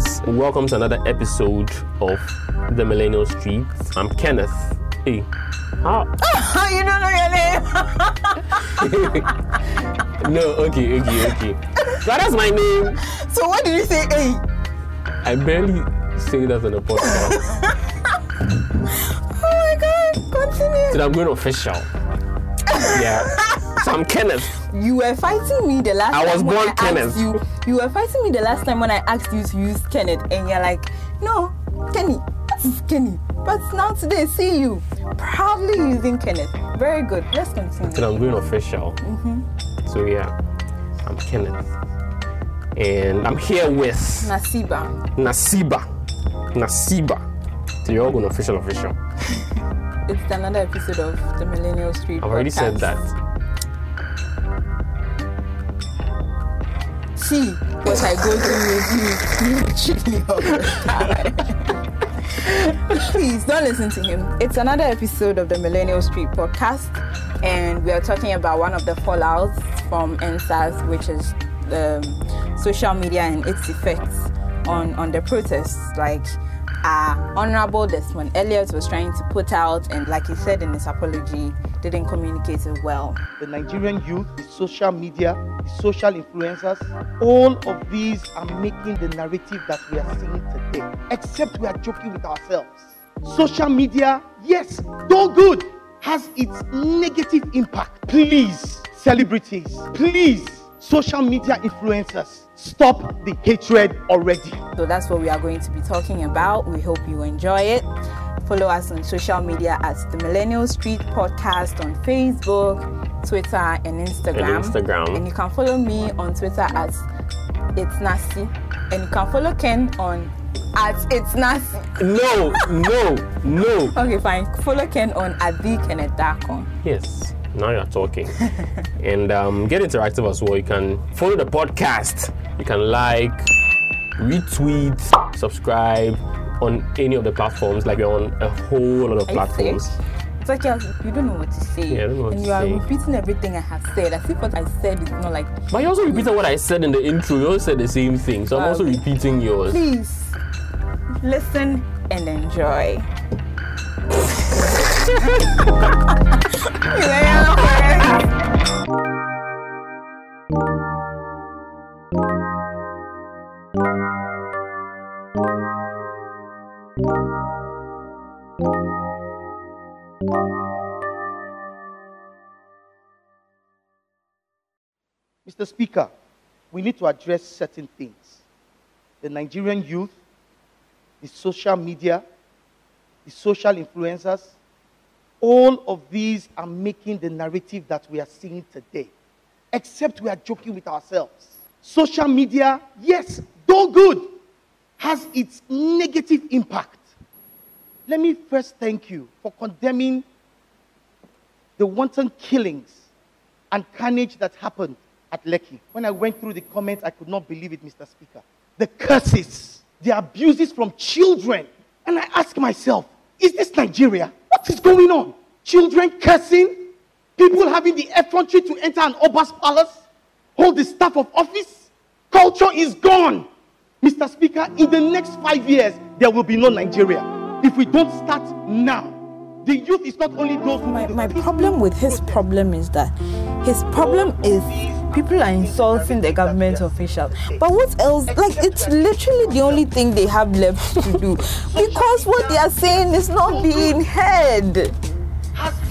guys? Welcome to another episode of The Millennial Street. I'm Kenneth. Hey, how? you don't know your name. no, okay, okay, okay. So that's my name. So what did you say? Hey. I barely say that on the podcast. Oh my god. Continue. so I'm going official. Yeah. So I'm Kenneth. You were fighting me the last time I was time when born I Kenneth. asked you. You were fighting me the last time when I asked you to use Kenneth, and you're like, no, Kenny. What is Kenny? But now today, see you proudly using Kenneth. Very good. Let's continue. So I'm going official. Mm-hmm. So yeah, I'm Kenneth. And I'm here with Nasiba. Nasiba. Nasiba. So you're all going official, official. It's another episode of the Millennial Street. I've already said that. See what I go through with you literally the. Please don't listen to him. It's another episode of the Millennial Street podcast, and we are talking about one of the fallouts from EndSARS, which is um, social media and its effects on, on the protests. Like, uh, Honorable Desmond Elliot was trying to put out, and like he said in his apology, didn't communicate it well. the Nigerian youth, the social media, the social influencers, all of these are making the narrative that we are seeing today. Except we are joking with ourselves. Social media, yes, though good, has its negative impact. Please, celebrities, please, social media influencers, stop the hatred already. So that's what we are going to be talking about. We hope you enjoy it. Follow us on social media at the Millennial Street Podcast on Facebook, Twitter, and Instagram. And Instagram. And you can follow me on Twitter at It's Nassy. And you can follow Ken on at It's Nassy. No, no, no. Okay, fine. Follow Ken on at the Kenneth Darko. Yes, now you're talking. and um, get interactive as well. You can follow the podcast. You can like, retweet, subscribe on any of the platforms. Like we're on a whole lot of platforms. It's like you're, don't know what to say. Yeah, I don't know what and you are say. repeating everything I have said. As if what I said is not like But you also repeated what I said in the intro. You also said the same thing. So I'm also Okay. repeating yours. please listen and enjoy. Mr. Speaker, we need to address certain things. The Nigerian youth, the social media, the social influencers, all of these are making the narrative that we are seeing today. Except we are joking with ourselves. Social media, yes, though good, has its negative impact. Let me first thank you for condemning the wanton killings and carnage that happened at Lekki. When I went through the comments, I could not believe it, Mr. Speaker. The curses, the abuses from children. And I ask myself, is this Nigeria? What is going on? Children cursing, people having the effrontery to enter an Oba's palace, hold the staff of office. Culture is gone. Mr. Speaker, in the next five years, there will be no Nigeria. If we don't start now, the youth is not only those who My, my problem with his problem is that his problem is people are insulting the government officials. But what else? Like, it's literally the only thing they have left to do because what they are saying is not being heard.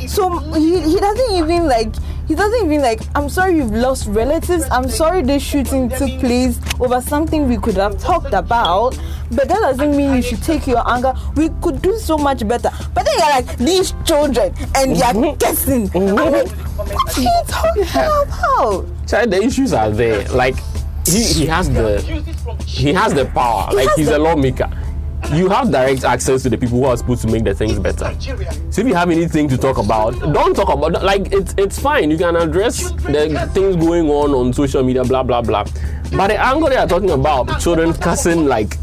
So he, he doesn't even like he doesn't even like I'm sorry you've lost relatives. I'm sorry this shooting took place over something we could have talked about. But that doesn't mean you should take your anger. We could do so much better. But then you're like these children and they're mm-hmm. guessing. Mm-hmm. I'm like, what are you talking about? Child, the issues are there. Like he, he has the he has the power. Like he's a lawmaker. You have direct access to the people who are supposed to make the things better. So if you have anything to talk about, don't talk about like it's it's fine. You can address the things going on on social media, blah blah blah. But the angle they are talking about children cussing like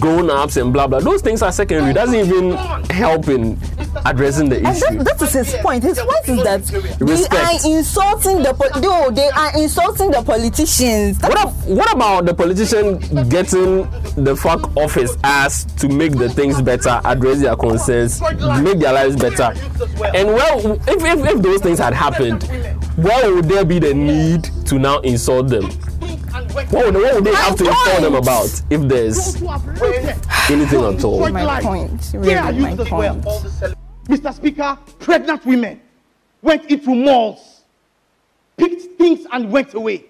grown ups and blah blah. Those things are secondary. It doesn't even help in addressing the And issue. that, that is his point. His point is that they are insulting the po- no, they are insulting the politicians. That What, ab- what about the politician getting the fuck off his ass to make the things better, address their concerns, make their lives better? And well, if, if, if those things had happened, why would there be the need to now insult them? What would, what would they have to insult them about if there's anything at all? My point, They really, my used as well. point. All the cele- Mr. Speaker, pregnant women went into malls, picked things and went away.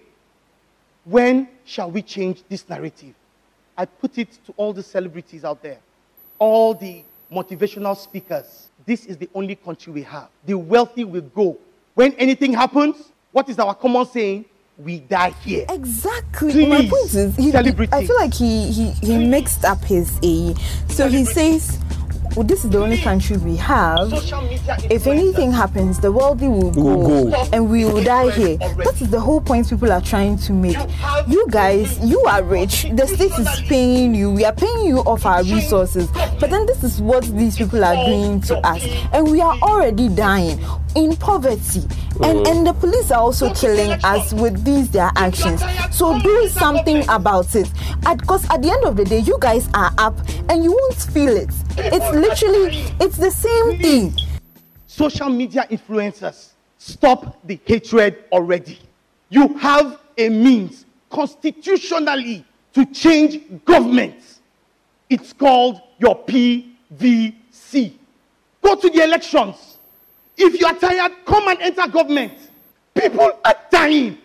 When shall we change this narrative? I put it to all the celebrities out there, all the motivational speakers. This is the only country we have. The wealthy will go. When anything happens, what is our common saying? We die here. Exactly. My Please, point is, he, celebrities. I feel like he, he, he mixed up his A. So he says, well, this is the only country we have. If anything happens, the wealthy will Will go, go. and we will die here. That is the whole point people are trying to make. You guys, you are rich. The state is paying you. We are paying you off our resources. But then this is what these people are doing to us, and we are already dying in poverty. And oh. and the police are also killing us with these their actions. So do something about it. Because at the end of the day, you guys are up, and you won't feel it. It's literally, it's the same thing. social media influencers, stop the hatred already. You have a means constitutionally to change governments. It's called your PVC. Go to the elections. If you are tired, come and enter government. People are dying.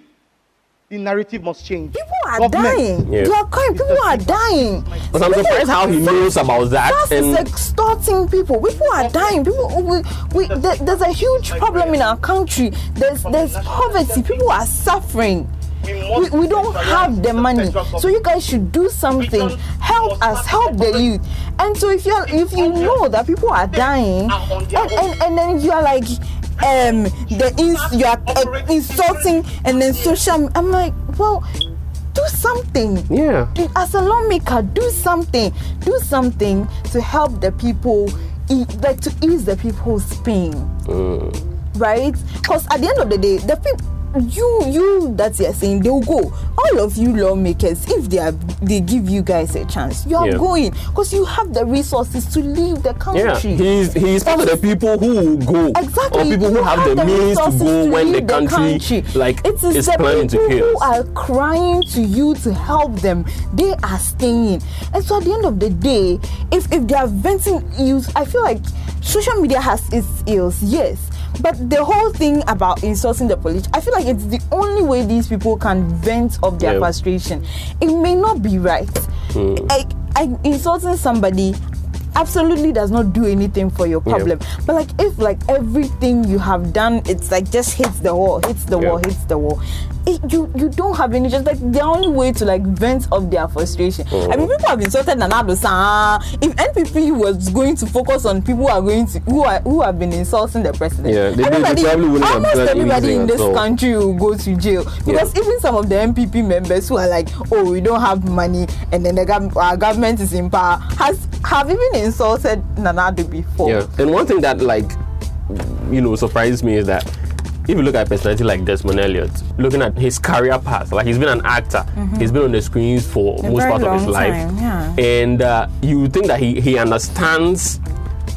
The narrative must change. People are Government- dying. Yeah. You are crying. People are dying. But I'm surprised how he knows about that. That's is extorting people. People are dying. People, we, we, there, there's a huge problem in our country. There's, there's poverty. People are suffering. We, we don't have the money, so you guys should do something. Help us, help the youth. And so if you are if you know that people are dying, and, and, and then you are like, um, the ins- you are uh, insulting, and then social. I'm like, well, do something yeah. as a lawmaker, do something. Do something to help the people, e- like to ease the people's pain, right? Because at the end of the day, the people. You, you that you're saying they'll go. All of you lawmakers, if they are, they give you guys a chance, you are Yeah. going because you have the resources to leave the country Yeah, country. he's he's part of the people who will go, Exactly. or people who You have the means to go when the leave country, like it is is the planning to people who are crying to you to help them. They are staying, and so at the end of the day, if if they are venting you, I feel like social media has its ills, yes. But the whole thing about insulting the police, I feel like it's the only way these people can vent of their Yeah. frustration. It may not be right. Hmm. Like I, insulting somebody absolutely does not do anything for your Yeah. problem. But like if like everything you have done, it's like just hits the wall, hits the Yeah. wall, hits the wall. It, you you don't have any just like the only way to like vent of their frustration. I mean, mm. people have insulted Nana Addo San. Ah. If NPP was going to focus on people who are going to who are who have been insulting the president, Yeah, they- they everybody, probably wouldn't almost everybody in this country will go to jail because even some of the NPP members who are like, oh, we don't have money, and then the gov- our government is in power, has have even insulted Nana Addo before. Yeah, and one thing that like you know surprised me is that if you look at a personality like Desmond Elliot, looking at his career path, like he's been an actor, he's been on the screens for Mm-hmm. A most part of his life, time, yeah. and uh, you think that he he understands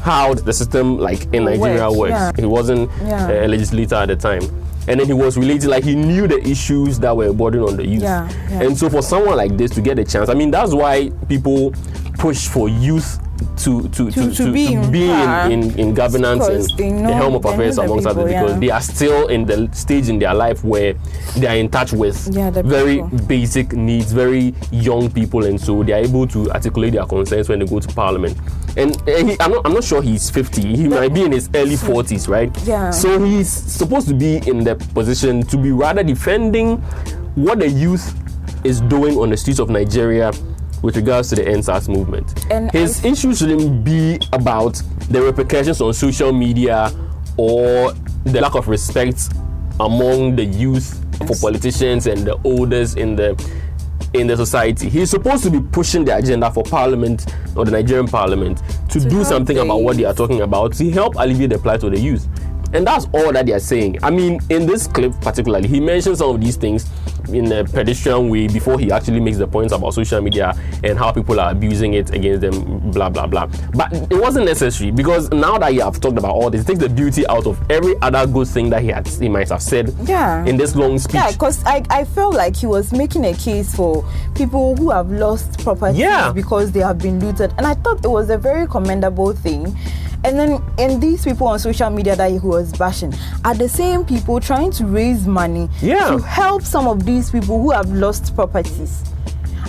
how the system like in Nigeria Works, works. yeah. He wasn't Yeah. a legislator at the time. And then he was related, like he knew the issues that were burden on the youth. And so for someone like this to get a chance, I mean, that's why people push for youth to to, to, to be in be in, in, in governance and they know- the helm of affairs amongst people, others because yeah. they are still in the stage in their life where they are in touch with Yeah, very people. basic needs, very young people, and so they are able to articulate their concerns when they go to parliament. And uh, he, I'm, not, I'm not sure he's 50. He might be in his early 40s, right? Yeah. So he's supposed to be in the position to be rather defending what the youth is doing on the streets of Nigeria with regards to the EndSARS movement. And his I- issue shouldn't be about the repercussions on social media or the lack of respect among the youth for politicians and the olders in the in the society. He's supposed to be pushing the agenda for parliament or the Nigerian parliament to, To do something about what they are talking about to help alleviate the plight of the youth. And that's all that they are saying. I mean, in this clip particularly, he mentions some of these things in a pedestrian way before he actually makes the points about social media and how people are abusing it against them, blah blah blah. But it wasn't necessary because now that you have talked about all this, it takes the beauty out of every other good thing that he had he might have said Yeah. in this long speech. Yeah, because I, I felt like he was making a case for people who have lost property Yeah. because they have been looted. And I thought it was a very commendable thing. And then and these people on social media that he was bashing are the same people trying to raise money Yeah. to help some of these people who have lost properties.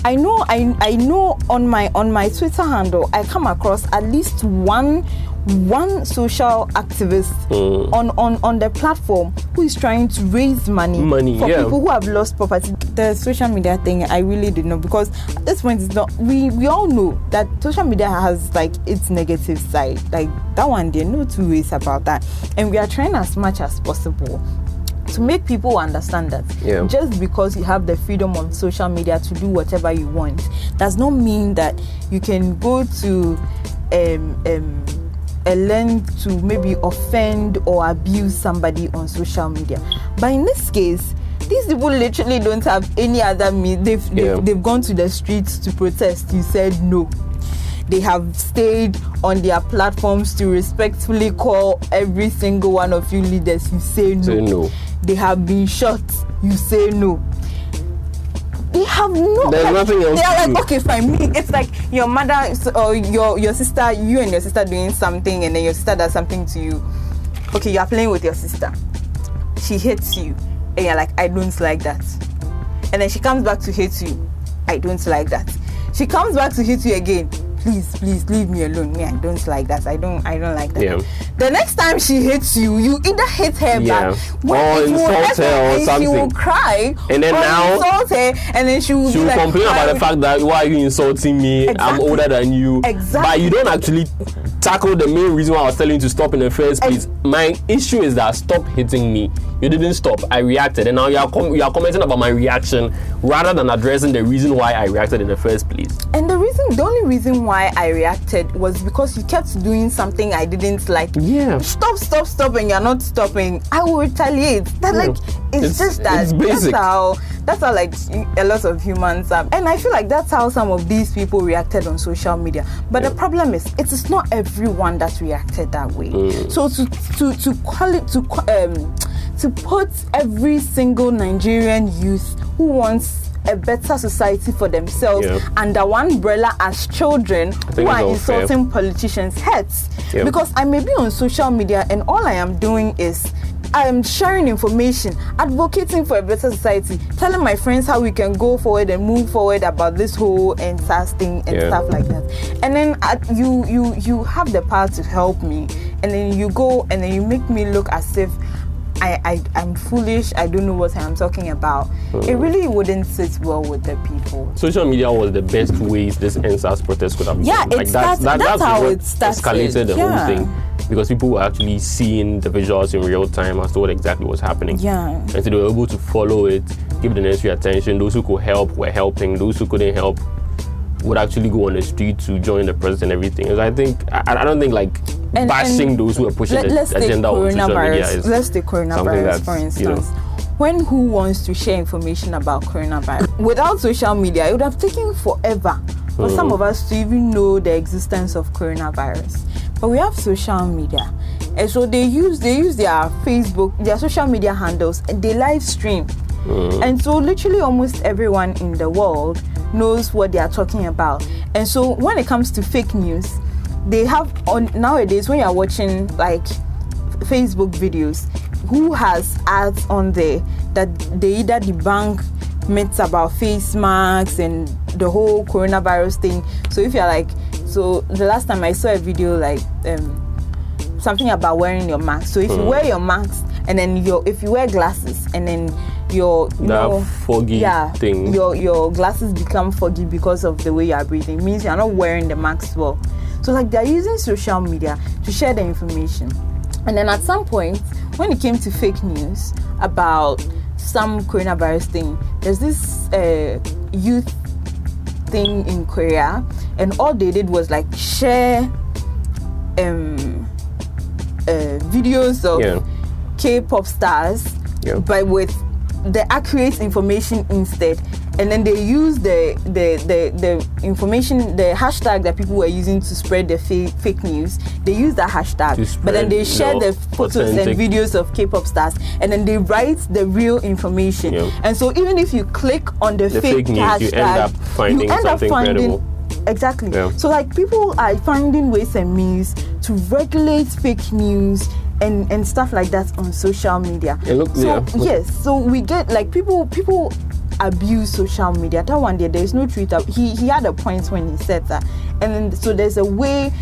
I know I I know on my on my Twitter handle I come across at least one one social activist Hmm. on, on on the platform who is trying to raise money, Money, for yeah. people who have lost property. The social media thing I really didn't know because at this point it's not we we all know that social media has like its negative side. Like that one there no two ways about that. And we are trying as much as possible to make people understand that Yeah. just because you have the freedom on social media to do whatever you want does not mean that you can go to um, um, a length to maybe offend or abuse somebody on social media. But in this case, these people literally don't have any other means. They've, they've, Yeah. they've gone to the streets to protest. You said no. They have stayed on their platforms to respectfully call every single one of you leaders. You say no. Say no. They have been shot. You say no. Have no. There's nothing else They are like, okay, fine. Me, it's like your mother or your your sister. You and your sister doing something, and then your sister does something to you. Okay, you are playing with your sister. She hates you, and you're like, I don't like that. And then she comes back to hate you. I don't like that. She comes back to hate you again. Please, please leave me alone. Me, I don't like that. I don't, I don't like that. Yeah. The next time she hates you, you either hate her Yeah. back, Or insult her or and She will cry, And then now- insult her, and then she will She be will like, complain about "Why the fact that why are you insulting me? I'm older than you. Exactly. But you don't actually tackle the main reason why I was telling you to stop in the first place. My issue is that stop hitting me. You didn't stop. I reacted, and now you are com- you are commenting about my reaction rather than addressing the reason why I reacted in the first place. And the reason, the only reason why I reacted was because you kept doing something I didn't like. Yeah. Stop, stop, stop, and you're not stopping. I will retaliate. That like it's, It's- just that. it's basic. That's how. That's how like a lot of humans are, and I feel like that's how some of these people reacted on social media. But the problem is, it is not everyone that reacted that way. Mm. So to to to call it to um to put every single Nigerian youth who wants a better society for themselves Yeah. under one umbrella as children who are insulting politicians heads Yeah. because I may be on social media and all I am doing is I am sharing information, advocating for a better society, telling my friends how we can go forward and move forward about this whole EndSARS thing and Yeah. stuff like that. And then uh, you you you have the power to help me, and then you go and then you make me look as if I, I I'm foolish. I don't know what I'm talking about. Hmm. It really wouldn't sit well with the people. Social media was the best ways this EndSARS protest could have been. Yeah, done. it starts- that's how it started. escalated the Yeah. whole thing because people were actually seeing the visuals in real time as to what exactly was happening. Yeah. and so they were able to follow it, give the necessary attention. Those who could help were helping. Those who couldn't help would actually go on the street to join the protest and everything. And I think I, I don't think like And- bashing and those who are pushing Let, the agenda on social media coronavirus. is Let's take coronavirus for you know, instance. When who wants to share information about coronavirus? Without social media, it would have taken forever for some Hmm. of us to even know the existence of coronavirus. But we have social media, and so they use they use their Facebook, their social media handles, and they live stream. Hmm. And so, literally, almost everyone in the world knows what they are talking about. And so, when it comes to fake news, they have on nowadays when you are watching like Facebook videos, who has ads on there that they either debunk myths about face masks and the whole coronavirus thing. So if you're like, so the last time I saw a video like um, something about wearing your mask. So if you wear your mask and then your if you wear glasses and then your you That know, foggy yeah, thing. your your glasses become foggy because of the way you are breathing. It means you're not wearing the mask well. So like they're using social media to share the information. And then at some point, when it came to fake news about some coronavirus thing, there's this uh, youth thing in Korea, and all they did was like share um, uh, videos of Yeah. K-pop stars, Yeah. but with the accurate information instead. And then they use the, the the the information, the hashtag that people were using to spread the fake fake news. They use that hashtag, but then they share the photos authentic- and videos of K-pop stars, and then they write the real information. Yeah. And so even if you click on the, The fake, fake news, hashtag, you end up finding end up something finding credible. Exactly. Yeah. So like people are finding ways and means to regulate fake news and and stuff like that on social media. Yeah, look- so yeah. yes, so we get like people people abuse social media. That one there, there's no truth. up- He he had a point when he said that, and then so there's a way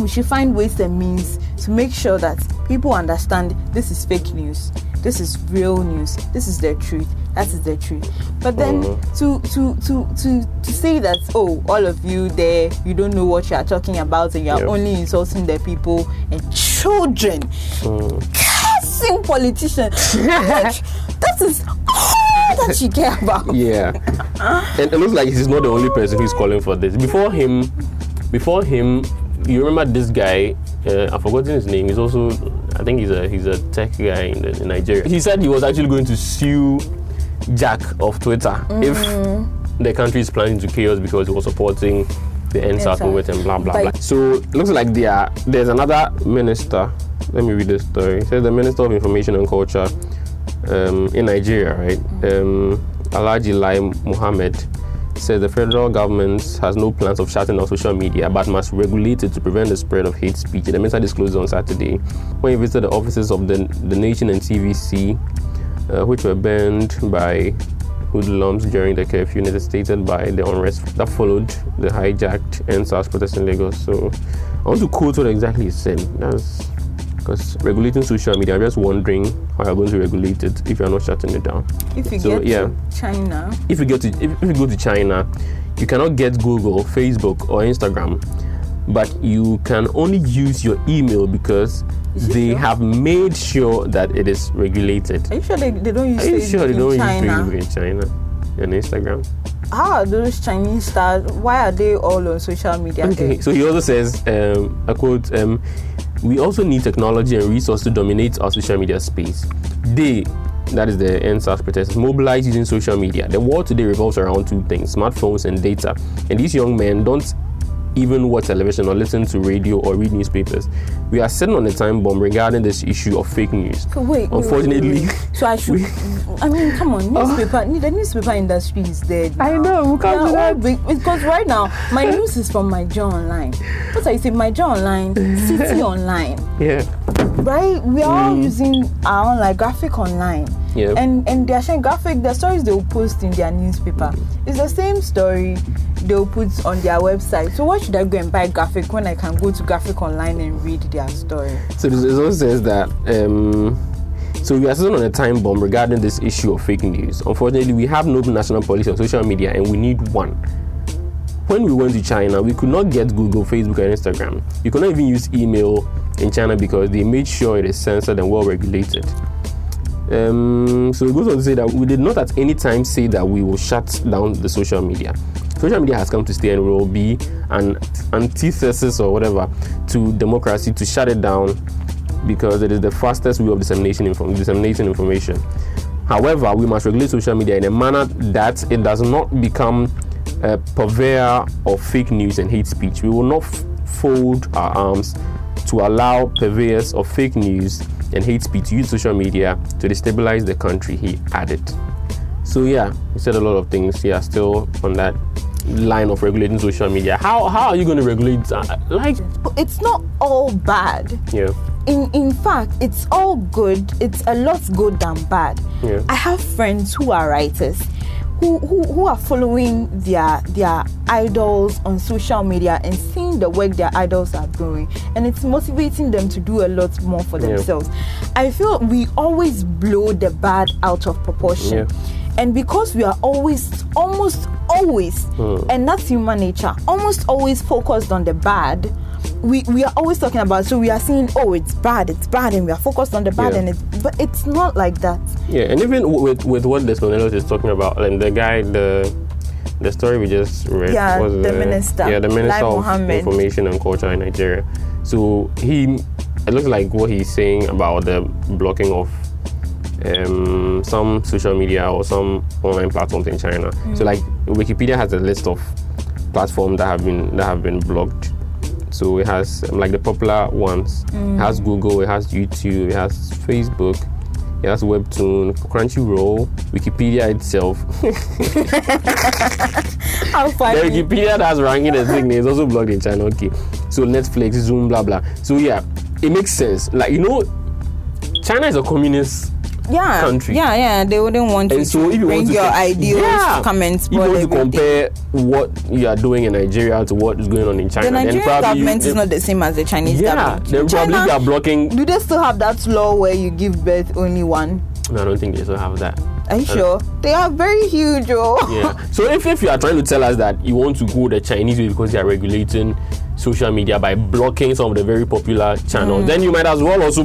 we should find ways and means to make sure that people understand this is fake news, this is real news, this is the truth, that is the truth. But then Mhm. to to to to to say that oh all of you there you don't know what you are talking about and you are Yeah. only insulting the people and children, cursing politicians, like that is that you care about. Yeah. and it looks like he's not the only person who's calling for this. Before him, before him, you remember this guy? Uh, I've forgotten his name. He's also, I think he's a he's a tech guy in, the, in Nigeria. He said he was actually going to sue Jack of Twitter if the country is planning to chaos because he was supporting the EndSARS movement and blah blah But- blah. So it looks like there there's another minister. Let me read the story. It says the Minister of Information and Culture um, in Nigeria, right? Um, Alhaji Lai Mohammed says the federal government has no plans of shutting down social media but must regulate it to prevent the spread of hate speech. The minister disclosed on Saturday when he visited the offices of the, the Nation and TVC, uh, which were banned by hoodlums during the curfew necessitated by the unrest that followed the hijacked EndSARS protest in Lagos. So I want to quote what exactly he said. That's because regulating social media, I'm just wondering how you're going to regulate it if you're not shutting it down. If you So, get yeah. to China, If you go to if, if you go to China, you cannot get Google, Facebook, or Instagram, but you can only use your email because they true? have made sure that it is regulated. are you sure they, they don't use Are you sure they don't China? use Facebook in China and Instagram? how are those Chinese stars? Why are they all on social media? Okay, so he also says, um, I quote, um, we also need technology and resource to dominate our social media space. They, that is the EndSARS protesters, mobilize using social media. The world today revolves around two things smartphones and data. And these young men don't even watch television or listen to radio or read newspapers. We are sitting on a time bomb regarding this issue of fake news. Wait, wait, wait, Unfortunately, wait, wait. so I should. I mean, come on, ah. newspaper. The newspaper industry is dead. I know, we can't We do that. big- because right now my news is from MyJoyOnline. What I say, MyJoyOnline, City Online, yeah. right? We are all mm. using our own like graphic online. Yeah. And and they are sharing graphic. The stories they will post in their newspaper. It's the same story they'll put on their website. So why should I go and buy graphic when I can go to graphic online and read their story? So this it also says that um, so we are sitting on a time bomb regarding this issue of fake news. Unfortunately, we have no national policy on social media, and we need one. When we went to China, we could not get Google, Facebook, and Instagram. You could not even use email in China because they made sure it is censored and well regulated. Um, so it goes on to say that we did not at any time say that we will shut down the social media. Social media has come to stay and will be an antithesis or whatever to democracy to shut it down because it is the fastest way of dissemination inform- information. However, we must regulate social media in a manner that it does not become a purveyor of fake news and hate speech. We will not f- fold our arms to allow purveyors of fake news and hate speech to use social media to destabilize the country, he added. So yeah, he said a lot of things. Yeah, still on that line of regulating social media. How how are you going to regulate? Uh, like It's not all bad. yeah, in in fact it's all good it's a lot good than bad Yeah. i have friends who are writers who, who who are following their their idols on social media and seeing the work their idols are doing and it's motivating them to do a lot more for Yeah. themselves i feel we always blow the bad out of proportion Yeah. And because we are always almost always Hmm. and that's human nature almost always focused on the bad we, we are always talking about so we are seeing oh it's bad it's bad and we are focused on the bad Yeah. and it's but it's not like that yeah, and even with with what Desmond Elliot's is talking about, and the guy the the story we just read Yeah, was the minister, yeah, the minister Lai of Mohammed. information and culture in Nigeria. So he, it looks like what he's saying about the blocking of um, some social media or some online platforms in China. So like Wikipedia has a list of platforms that have been that have been blocked. So it has um, like the popular ones. It has Google, it has YouTube, it has Facebook, it has Webtoon, Crunchyroll, Wikipedia itself. How The funny. Wikipedia that's ranking the thing is also blocked in China. Okay, so Netflix, Zoom, blah blah. So yeah, it makes sense. Like you know, China is a communist, yeah, country. yeah, yeah. They wouldn't want and so if to you bring want to your co- ideals yeah, to come and if you want to compare what you are doing in Nigeria to what is going on in China, The then Nigerian probably you- government is not the same as the Chinese Yeah, government. then probably China, they are blocking. do they still have that law where you give birth only one? No, I don't think they still have that. Are you sure? They are very huge, oh. Yeah. so if, if you are trying to tell us that you want to go the Chinese way because they are regulating social media by blocking some of the very popular Mm. channels, then you might as well also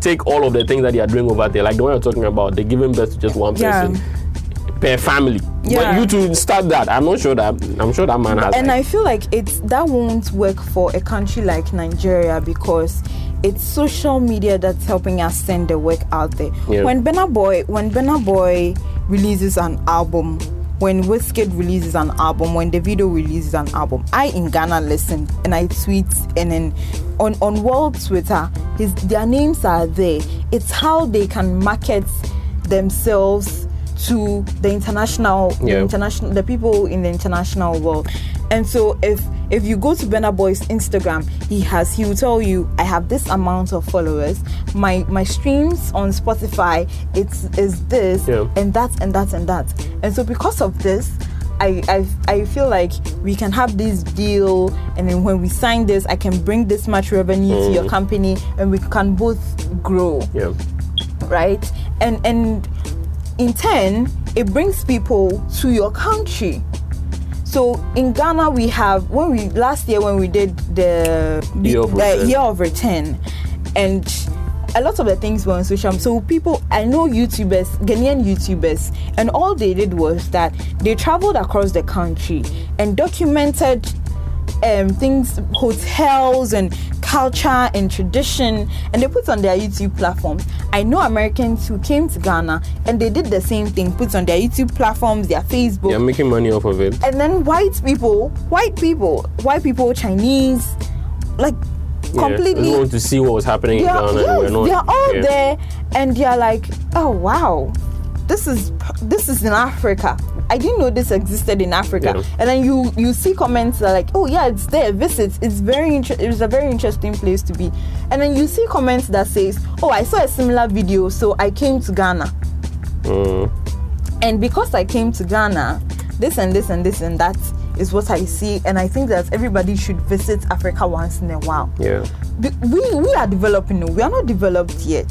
take all of the things that they are doing over there, like the one you're talking about, they're giving birth to just one Yeah. person per family. Yeah. But you to start that, I'm not sure that I'm sure that man has. and like- I feel like it's that won't work for a country like Nigeria because it's social media that's helping us send the work out there. Yeah. When Burna Boy when Burna Boy releases an album, when Wizkid releases an album, when Davido releases an album, I in Ghana listen and I tweet and then on on world Twitter, his their names are there. It's how they can market themselves to the international the international the people in the international world and so if if you go to Burna Boy's Instagram he has he will tell you I have this amount of followers. My my streams on Spotify it's is this Yeah. and that and that and that. And so because of this I, I I feel like we can have this deal and then when we sign this I can bring this much revenue to your mm. company and we can both grow. Yeah. right? And and in turn it brings people to your country so in ghana we have when we last year when we did the Year of the Return. year of return and a lot of the things were on social so people i know youtubers ghanaian youtubers and all they did was that they traveled across the country and documented um, things, hotels and culture and tradition, and they put on their YouTube platforms. I know Americans who came to Ghana and they did the same thing, put on their YouTube platforms, their Facebook, They're making money off of it. and then white people, white people, white people, Chinese, like Yeah. completely. We want to see what was happening in Ghana, yes, not. they are all yeah. there, and they are like, oh wow, this is this is in Africa. I didn't know this existed in Africa. Yeah. And then you you see comments that are like, oh yeah, it's there. Visit. It's very inter- it's a very interesting place to be. And then you see comments that says, oh, I saw a similar video, so I came to Ghana. Mm, And because I came to Ghana, this and this and this and that is what I see. And I think that everybody should visit Africa once in a while yeah. we we are developing we are not developed yet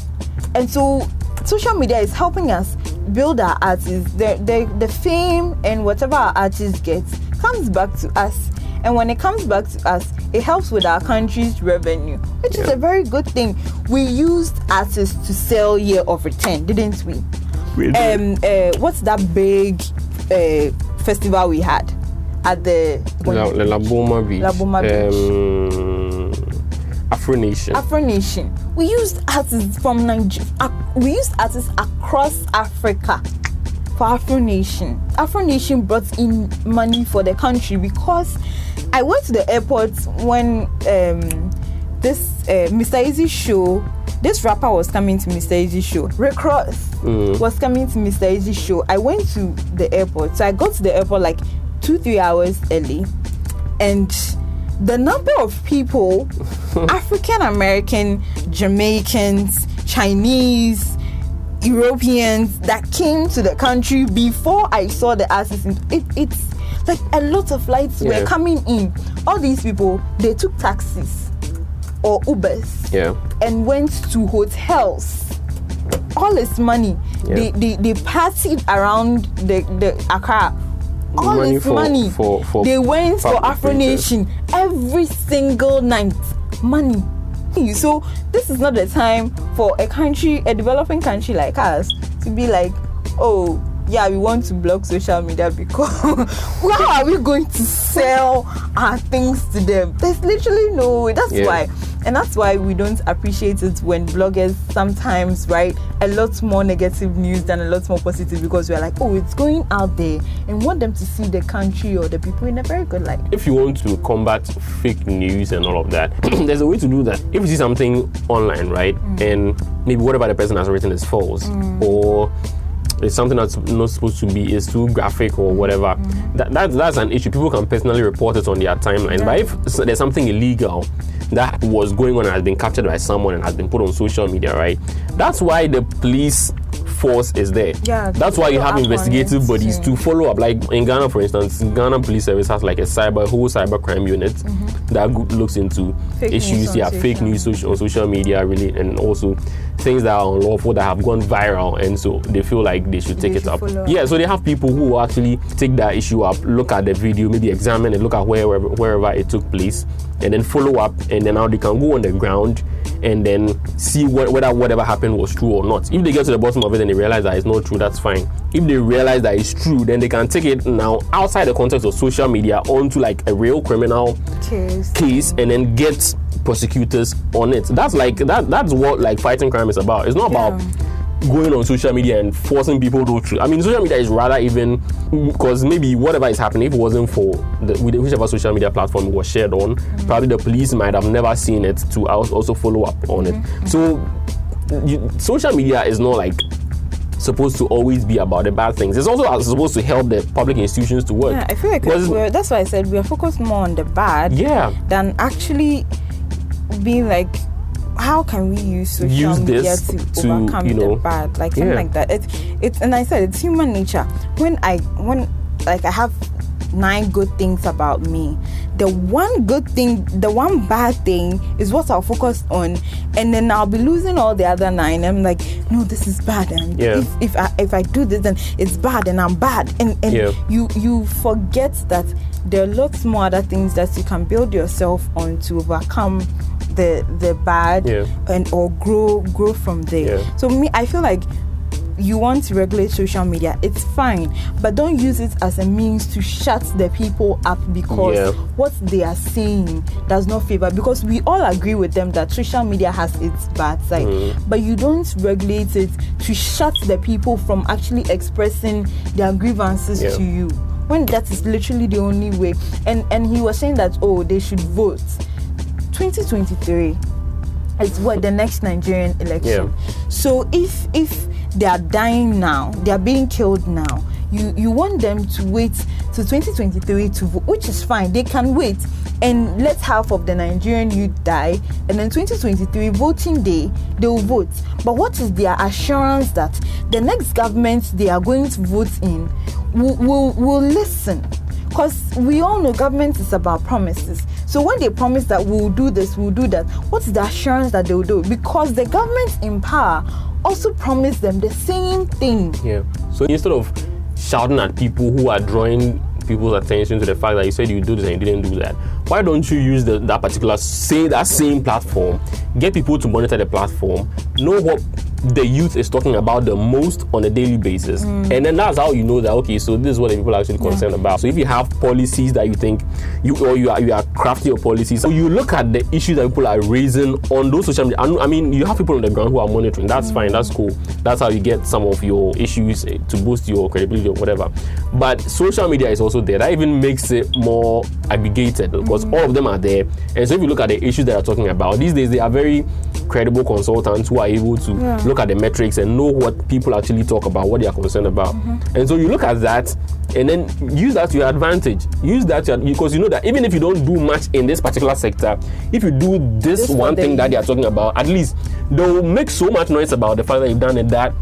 and so social media is helping us build our artists. The the, the fame and whatever our artists get comes back to us. And when it comes back to us it helps with our country's revenue which is a very good thing. We used artists to sell year of return didn't we? We um uh, what's that big uh, festival we had at the La, La Boma Beach. La Boma Beach. Um, Afro Nation. Afro Nation. We used artists from Nigeria. We used artists across Africa for Afro Nation. Afro Nation brought in money for the country because I went to the airport when um, this uh, Mr. Eazi show. This rapper was coming to Mr. Eazi show. Rick Ross was coming to Mr. Eazi show. I went to the airport, so I got to the airport like two three hours early, and the number of people African American, Jamaicans, Chinese, Europeans that came to the country before I saw the artists. in- It, it's like a lot of flights Yeah. were coming in. All these people they took taxis or Ubers yeah. and went to hotels. All this money. Yeah. They, they they partied around the, the Accra. All Money this for- money. for- for they went for Afro. Nation every single night. Money. So this is not the time for a country, a developing country like us, to be like, oh yeah, we want to block social media because how are we going to sell our things to them? There's literally no way. That's Yeah. why and that's why we don't appreciate it when bloggers sometimes write a lot more negative news than a lot more positive because we're like, oh, it's going out there and want them to see the country or the people in a very good light. if you want to combat fake news and all of that, there's a way to do that. If you see something online, right, mm. and maybe whatever the person has written is false, mm. or it's something that's not supposed to be is too graphic or whatever, that, that that's an issue. People can personally report it on their timeline. But if s- there's something illegal that was going on and has been captured by someone and has been put on social media, right, that's why the police force is there. Yeah, that's why you have investigative bodies to follow up. Like in Ghana, for instance, Ghana Police Service has like a cyber whole cyber crime unit that looks into Mm-hmm. Fake issues, yeah, fake news social, on social media, really, and also things that are unlawful that have gone viral, and so they feel like they should take They it should up. up. Yeah, so they have people who actually take that issue up, look at the video, maybe examine it, look at wherever wherever it took place, and then follow up, and then now they can go on the ground and then see what, whether whatever happened was true or not. If they get to the bottom of it and they realize that it's not true, that's fine. If they realize that it's true, then they can take it now outside the context of social media onto like a real criminal Case. case and then get prosecutors on it. That's like that. That's what like fighting crime is about. It's not about going on social media and forcing people to. Tr- I mean, social media is rather even because maybe whatever is happening, if it wasn't for the, whichever social media platform it was shared on, mm-hmm. probably the police might have never seen it to al- also follow up on it. Mm-hmm. So, you, social media is not like supposed to always be about the bad things. It's also supposed to help the public institutions to work. Yeah, I feel like we're, that's why I said we are focused more on the bad yeah. than actually being like how can we use social Use media to, to, overcome you know, the bad like something yeah. like that it's it's and i said it's human nature when i when like i have nine good things about me the one good thing the one bad thing is what i'll focus on and then i'll be losing all the other nine i'm like no this is bad and Yeah. if, if i if i do this then it's bad and i'm bad and and Yeah. you you forget that there are lots more other things that you can build yourself on to overcome the the bad Yeah. and or grow grow from there Yeah. so me i feel like you want to regulate social media it's fine but don't use it as a means to shut the people up because Yeah. what they are saying does not favor because we all agree with them that social media has its bad side Mm-hmm. but you don't regulate it to shut the people from actually expressing their grievances Yeah. to you when that is literally the only way and and he was saying that oh they should vote 2023 is what the next Nigerian election. So if if they are dying now, they are being killed now. You you want them to wait to 2023 to vote, which is fine. They can wait and let half of the Nigerian youth die, and then 2023 voting day they will vote. But what is their assurance that the next government they are going to vote in will will, will listen? Because we all know government is about promises. So when they promise that we'll do this we'll do that what's the assurance that they'll do? Because the government in power also promised them the same thing. Yeah. So instead of shouting at people who are drawing people's attention to the fact that you said you do this and you didn't do that, why don't you use the, that particular say that same platform, get people to monitor the platform, know what the youth is talking about the most on a daily basis, mm. and then that's how you know that okay, so this is what the people are actually concerned about. So if you have policies that you think you or you are you are crafting your policies, so you look at the issues that people are raising on those social media. I mean, you have people on the ground who are monitoring. That's mm. fine. That's cool. That's how you get some of your issues eh, to boost your credibility or whatever. But social media is also there. That even makes it more aggregated because mm. all of them are there. And so if you look at the issues that are talking about these days, they are very credible consultants who are able to look at the metrics and know what people actually talk about, what they are concerned about. And so you look at that and then use that to your advantage. Use that to because you know that even if you don't do much in this particular sector, if you do this, This one thing that they are talking about, at least they'll make so much noise about the fact that you've done it that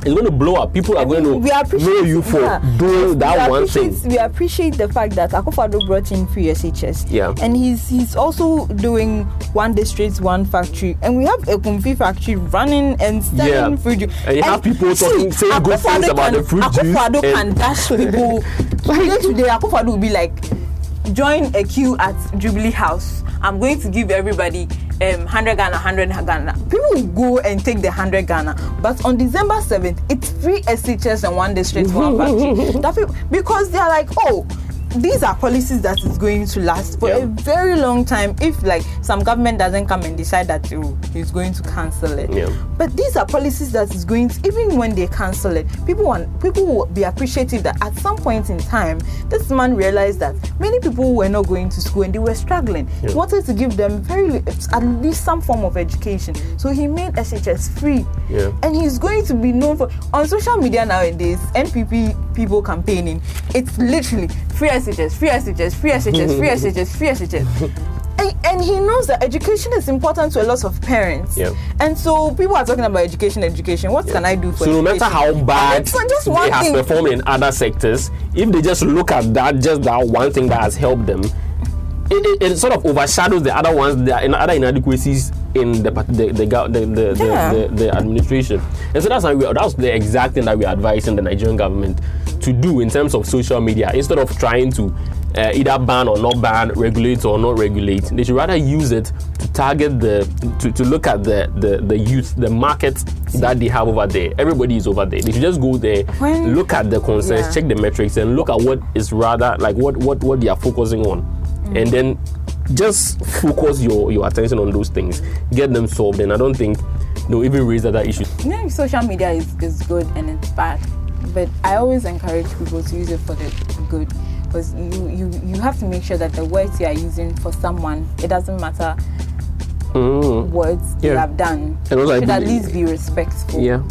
it's going to blow up. People are going to we appreciate know you for yeah. doing that one thing. We appreciate the fact that Akufo-Addo brought in free SHS. Yeah. And he's he's also doing one district, one factory. And we have Ekumfi factory running and selling Yeah. fruit juice. And you have people talking- saying good things about can, the fruit juice Akufo-Addo and- can dash people. today, today, Akufo-Addo will be like, join a queue at Jubilee House. I'm going to give everybody um, 100 Ghana, 100 Ghana. People go and take the 100 Ghana. But on December 7th, it's free SHS and one district, one factory. That people, because they're like, oh, these are policies that is going to last for Yeah. a very long time if like some government doesn't come and decide that oh, he's going to cancel it Yeah. but these are policies that is going to even when they cancel it people want people will be appreciative that at some point in time this man realized that many people were not going to school and they were struggling Yeah. he wanted to give them very at least some form of education so he made shs free Yeah. and he's going to be known for on social media nowadays npp people campaigning. It's literally free shs free shs free shs free shs free shs and, and he knows that education is important to a lot of parents. Yeah. and so people are talking about education education. What can i do for So no matter how bad so just one has thing. performed in other sectors, if they just look at that, just that one thing that has helped them, it, it, it sort of overshadows the other ones, the other inadequacies in the the the the, the, the, Yeah. the, the administration. And so that's how we, that's the exact thing that we're advising the Nigerian government to do in terms of social media. Instead of trying to uh, either ban or not ban, regulate or not regulate, they should rather use it to target the to, to look at the, the the youth, the market that they have over there. Everybody is over there. They should just go there, When- look at the concerns, Yeah. check the metrics, and look at what is rather like what what what they are focusing on, Mm. and then just focus your your attention on those things, get them solved. And I don't think they'll even raise other issues. you know social media is, is good and it's bad but i always encourage people to use it for the good because you, you you have to make sure that the words you are using for someone it doesn't matter Mm. words you have done And also I should at least be respectful Yeah.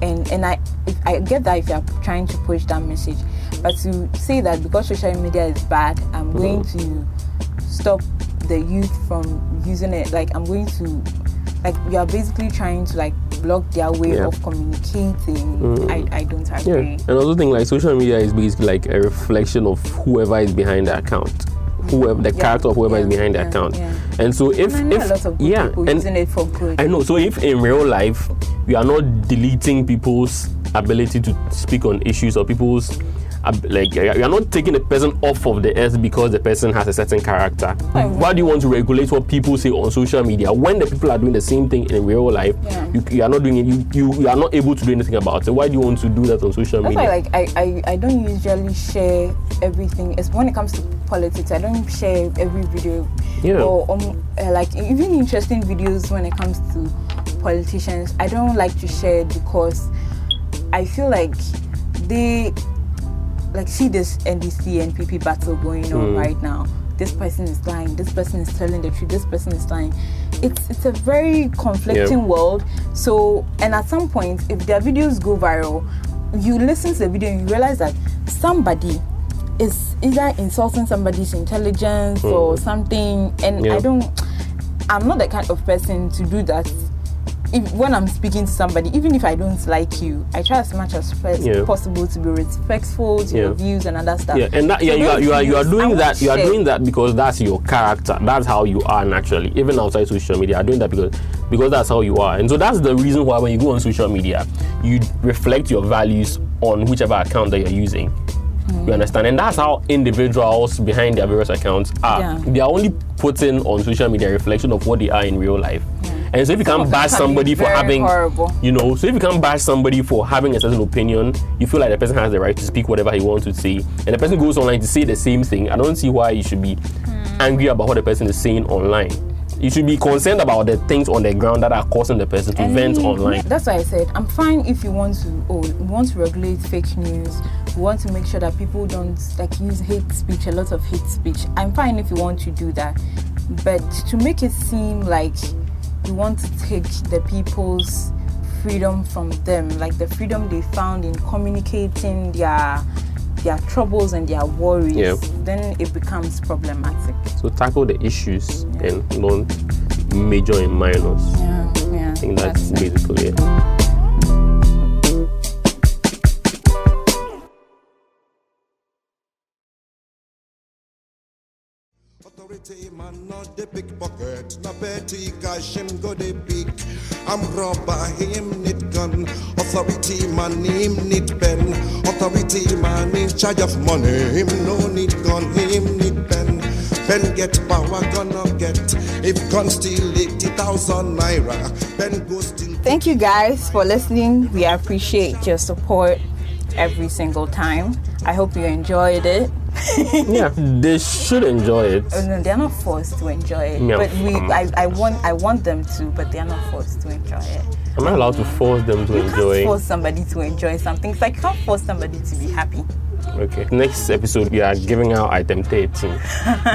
and and I if, I get that if you're trying to push that message, but to say that because social media is bad, I'm going to stop the youth from using it. Like I'm going to like you are basically trying to like block their way Yeah. of communicating. Mm. I, I don't Yeah, agree. and I also think like social media is basically like a reflection of whoever is behind the account, whoever the Yeah, character of whoever is behind the yeah, account. yeah. And so if And if a lot of good yeah, people and using it for good. I know. So if in real life we are not deleting people's ability to speak on issues or people's like you are not taking a person off of the earth because the person has a certain character. Why- Why do you want to regulate what people say on social media when the people are doing the same thing in real life? Yeah. You, you are not doing it. You, you you are not able to do anything about it. Why do you want to do that on social That's media? why, like, I, I, I don't usually share everything. It's when it comes to politics, I don't share every video. Yeah. Or um, uh, like even interesting videos when it comes to politicians. I don't like to share because I feel like they like see this NDC and NPP battle going on Mm. right now. This person is lying. This person is telling the truth. This person is lying. It's it's a very conflicting Yeah. world. So and at some point, if their videos go viral, you listen to the video and you realize that somebody is either insulting somebody's intelligence or something. And Mm. Yeah. I don't. I'm not the kind of person to do that. If, when I'm speaking to somebody, even if I don't like you, I try as much as Yeah. possible to be respectful to your views and other stuff. Yeah, and that, yeah, So you are you are you are doing that. You are share. doing that because that's your character. That's how you are naturally. Even outside social media, you are doing that because because that's how you are. And so that's the reason why when you go on social media, you reflect your values on whichever account that you're using. Hmm. You understand? And that's how individuals behind their various accounts are. Yeah. They are only putting on social media a reflection of what they are in real life. And so if you can't bash somebody for having horrible. you know, so if you can't bash somebody for having a certain opinion, you feel like the person has the right to speak whatever he wants to say, and the person goes online to say the same thing. I don't see why you should be hmm. angry about what the person is saying online. You should be concerned about the things on the ground that are causing the person to And vent online. That's why I said I'm fine if you want to. Oh, want to regulate fake news. We want to make sure that people don't like use hate speech. A lot of hate speech. I'm fine if you want to do that, but to make it seem like you want to take the people's freedom from them, like the freedom they found in communicating their their troubles and their worries, Yeah. then it becomes problematic. So tackle the issues and don't major in minors. Yeah, yeah. I think that's basically it. Authority man not the pickpocket, no petty cash him go the pick. I'm robber him need gun. Authority man him need pen. Authority man in charge of money, him no need gun, him need pen. Pen get power gonna get. If gun steal eighty thousand naira, pen go steal. Thank you guys for listening. We appreciate your support every single time. I hope you enjoyed it. yeah, they should enjoy it. Oh, no, they're not forced to enjoy it. Yeah. But we, I, I want, I want them to, but they're not forced to enjoy it. Am I allowed to force them to You enjoy? can't force somebody to enjoy something. It's like you can't force somebody to be happy. Okay. Next episode, we are giving out item 13.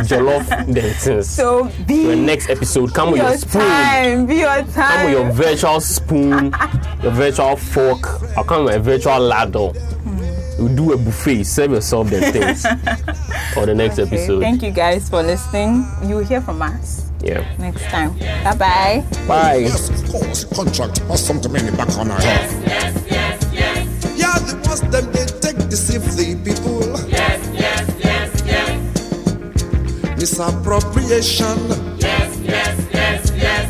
Jollof dentins. So be the next episode, come with your your spoon. time. Be your time. Come with your virtual spoon, your virtual fork. I'll come with a virtual ladle. We'll do a buffet. Serve yourself the things for the next Okay, episode. Thank you guys for listening. You will hear from us Yeah. next time. Bye bye. Bye. Yes, of course, contract or something many back on our head. Yeah, the ones them they take deceive the people. Yes, yes, yes, yes. Misappropriation. Yes, yes, yes, yes.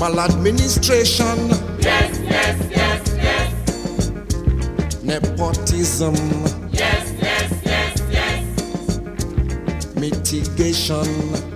Maladministration. Yes, yes, yes, yes. Nepotism. Yes, yes, yes, yes. Mitigation.